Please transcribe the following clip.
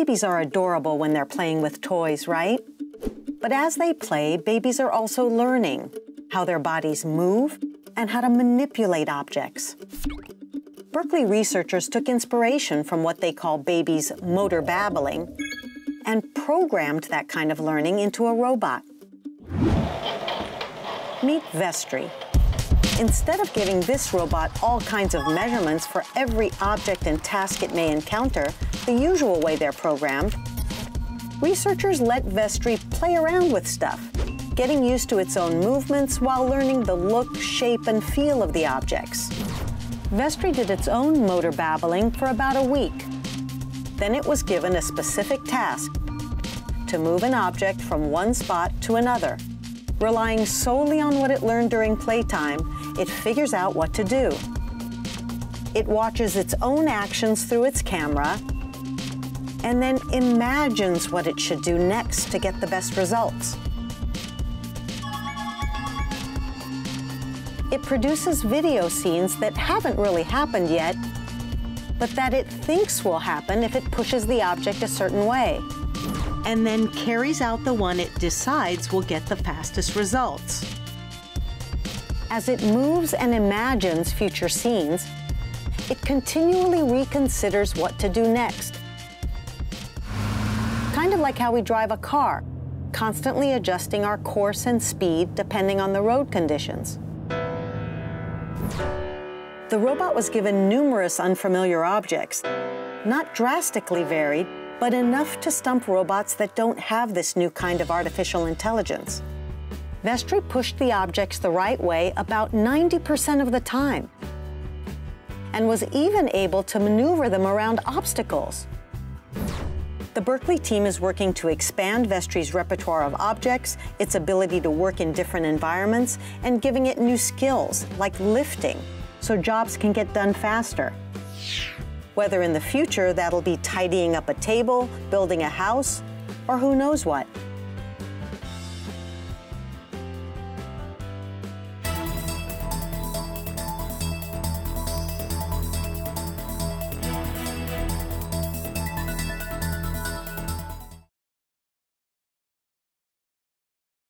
Babies are adorable when they're playing with toys, right? But as they play, babies are also learning how their bodies move and how to manipulate objects. Berkeley researchers took inspiration from what they call babies' motor babbling and programmed that kind of learning into a robot. Meet Vestri. Instead of giving this robot all kinds of measurements for every object and task it may encounter, the usual way they're programmed, researchers let Vestri play around with stuff, getting used to its own movements while learning the look, shape, and feel of the objects. Vestri did its own motor babbling for about a week. Then it was given a specific task to move an object from one spot to another. Relying solely on what it learned during playtime, it figures out what to do. It watches its own actions through its camera and then imagines what it should do next to get the best results. It produces video scenes that haven't really happened yet, but that it thinks will happen if it pushes the object a certain way and then carries out the one it decides will get the fastest results. As it moves and imagines future scenes, it continually reconsiders what to do next. Kind of like how we drive a car, constantly adjusting our course and speed depending on the road conditions. The robot was given numerous unfamiliar objects, not drastically varied, but enough to stump robots that don't have this new kind of artificial intelligence. Vestri pushed the objects the right way about 90% of the time and was even able to maneuver them around obstacles. The Berkeley team is working to expand Vestri's repertoire of objects, its ability to work in different environments, and giving it new skills, like lifting, so jobs can get done faster whether in the future that'll be tidying up a table, building a house, or who knows what.